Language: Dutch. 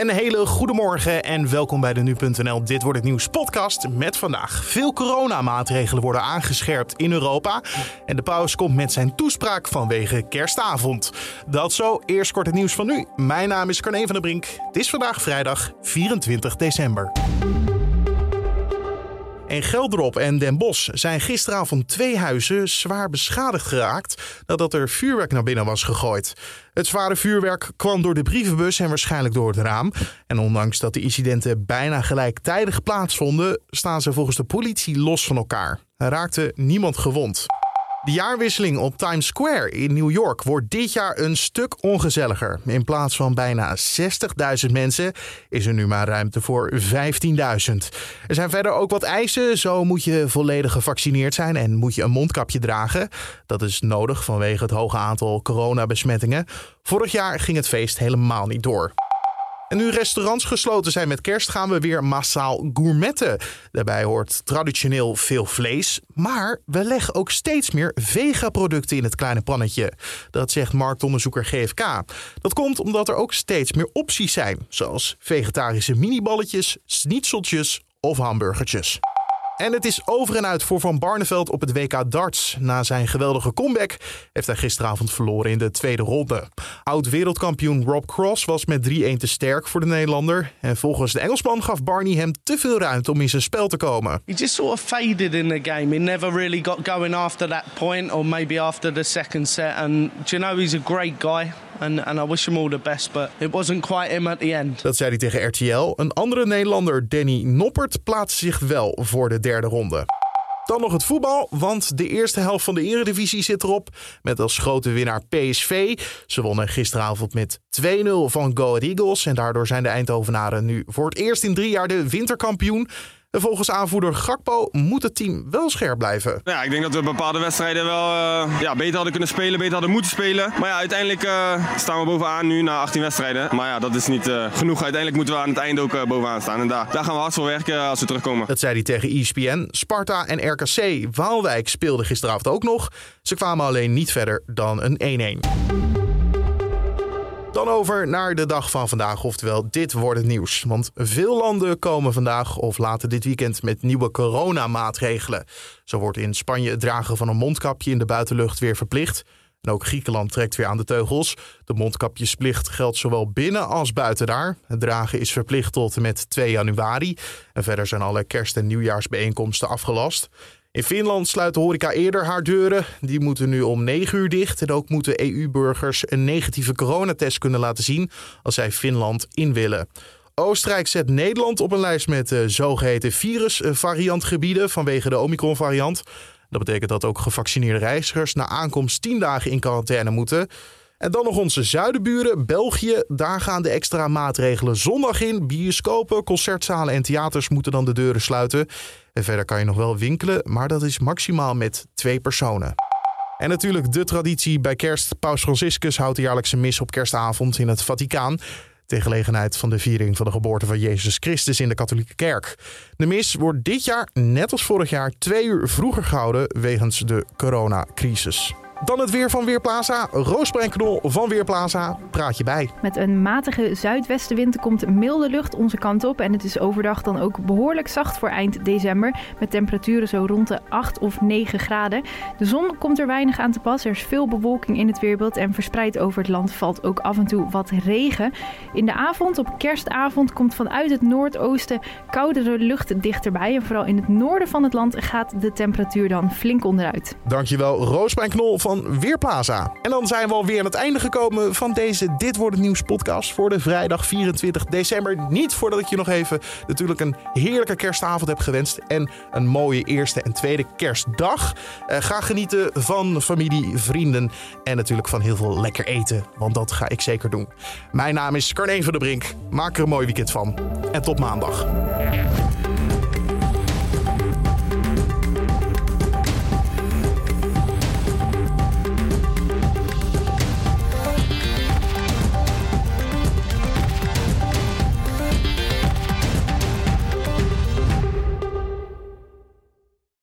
Een hele goede morgen en welkom bij de Nu.nl Dit Wordt Het Nieuws podcast met vandaag. Veel coronamaatregelen worden aangescherpt in Europa. En de paus komt met zijn toespraak vanwege kerstavond. Dat zo, eerst kort het nieuws van nu. Mijn naam is Carne van der Brink. Het is vandaag vrijdag 24 december. In Gelderop en Den Bosch zijn gisteravond twee huizen zwaar beschadigd geraakt nadat er vuurwerk naar binnen was gegooid. Het zware vuurwerk kwam door de brievenbus en waarschijnlijk door het raam. En ondanks dat de incidenten bijna gelijktijdig plaatsvonden, staan ze volgens de politie los van elkaar. Er raakte niemand gewond. De jaarwisseling op Times Square in New York wordt dit jaar een stuk ongezelliger. In plaats van bijna 60.000 mensen is er nu maar ruimte voor 15.000. Er zijn verder ook wat eisen. Zo moet je volledig gevaccineerd zijn en moet je een mondkapje dragen. Dat is nodig vanwege het hoge aantal coronabesmettingen. Vorig jaar ging het feest helemaal niet door. En nu restaurants gesloten zijn met kerst, gaan we weer massaal gourmetten. Daarbij hoort traditioneel veel vlees, maar we leggen ook steeds meer vegaproducten in het kleine pannetje. Dat zegt marktonderzoeker GFK. Dat komt omdat er ook steeds meer opties zijn, zoals vegetarische miniballetjes, schnitzeltjes of hamburgertjes. En het is over en uit voor Van Barneveld op het WK darts. Na zijn geweldige comeback heeft hij gisteravond verloren in de tweede ronde. Oud-wereldkampioen Rob Cross was met 3-1 te sterk voor de Nederlander. En volgens de Engelsman gaf Barney hem te veel ruimte om in zijn spel te komen. He just sort of faded in the game. He never really got going after that point or maybe after the second set. And you know he's a great guy? And, and I wish him all the best, but it wasn't quite him at the end. Dat zei hij tegen RTL. Een andere Nederlander, Danny Noppert, plaatste zich wel voor de derde ronde. Dan nog het voetbal, want de eerste helft van de Eredivisie zit erop. Met als grote winnaar PSV. Ze wonnen gisteravond met 2-0 van Go Eagles. En daardoor zijn de Eindhovenaren nu voor het eerst in drie jaar de winterkampioen. En volgens aanvoerder Gakpo moet het team wel scherp blijven. Ja, ik denk dat we bepaalde wedstrijden wel uh, ja, beter hadden kunnen spelen, beter hadden moeten spelen. Maar ja, uiteindelijk uh, staan we bovenaan nu na 18 wedstrijden. Maar ja, dat is niet uh, genoeg. Uiteindelijk moeten we aan het einde ook bovenaan staan. En daar, daar gaan we hard voor werken als we terugkomen. Dat zei hij tegen ESPN. Sparta en RKC Waalwijk speelden gisteravond ook nog. Ze kwamen alleen niet verder dan een 1-1. Dan over naar de dag van vandaag, oftewel dit wordt het nieuws. Want veel landen komen vandaag of later dit weekend met nieuwe coronamaatregelen. Zo wordt in Spanje het dragen van een mondkapje in de buitenlucht weer verplicht. En ook Griekenland trekt weer aan de teugels. De mondkapjesplicht geldt zowel binnen als buiten daar. Het dragen is verplicht tot en met 2 januari. En verder zijn alle kerst- en nieuwjaarsbijeenkomsten afgelast. In Finland sluit de horeca eerder haar deuren. Die moeten nu om 9 uur dicht. En ook moeten EU-burgers een negatieve coronatest kunnen laten zien als zij Finland in willen. Oostenrijk zet Nederland op een lijst met uh, zogeheten virusvariantgebieden vanwege de Omicron-variant. Dat betekent dat ook gevaccineerde reizigers na aankomst 10 dagen in quarantaine moeten. En dan nog onze zuidenburen, België. Daar gaan de extra maatregelen zondag in. Bioscopen, concertzalen en theaters moeten dan de deuren sluiten. En verder kan je nog wel winkelen, maar dat is maximaal met twee personen. En natuurlijk de traditie bij kerst. Paus Franciscus houdt de jaarlijkse mis op kerstavond in het Vaticaan. Ter gelegenheid van de viering van de geboorte van Jezus Christus in de katholieke kerk. De mis wordt dit jaar, net als vorig jaar, twee uur vroeger gehouden wegens de coronacrisis. Dan het weer van Weerplaza. Roosbrei Knol van Weerplaza praat je bij. Met een matige zuidwestenwind komt milde lucht onze kant op. En het is overdag dan ook behoorlijk zacht voor eind december. Met temperaturen zo rond de 8 of 9 graden. De zon komt er weinig aan te pas. Er is veel bewolking in het weerbeeld. En verspreid over het land valt ook af en toe wat regen. In de avond, op kerstavond, komt vanuit het noordoosten koudere lucht dichterbij. En vooral in het noorden van het land gaat de temperatuur dan flink onderuit. Dankjewel Roosbrei Knol van van Weerplaza. En dan zijn we alweer aan het einde gekomen van deze Dit Wordt Het Nieuws podcast voor de vrijdag 24 december. Niet voordat ik je nog even natuurlijk een heerlijke kerstavond heb gewenst en een mooie eerste en tweede kerstdag. Uh, ga genieten van familie, vrienden en natuurlijk van heel veel lekker eten, want dat ga ik zeker doen. Mijn naam is Carne van der Brink. Maak er een mooi weekend van en tot maandag.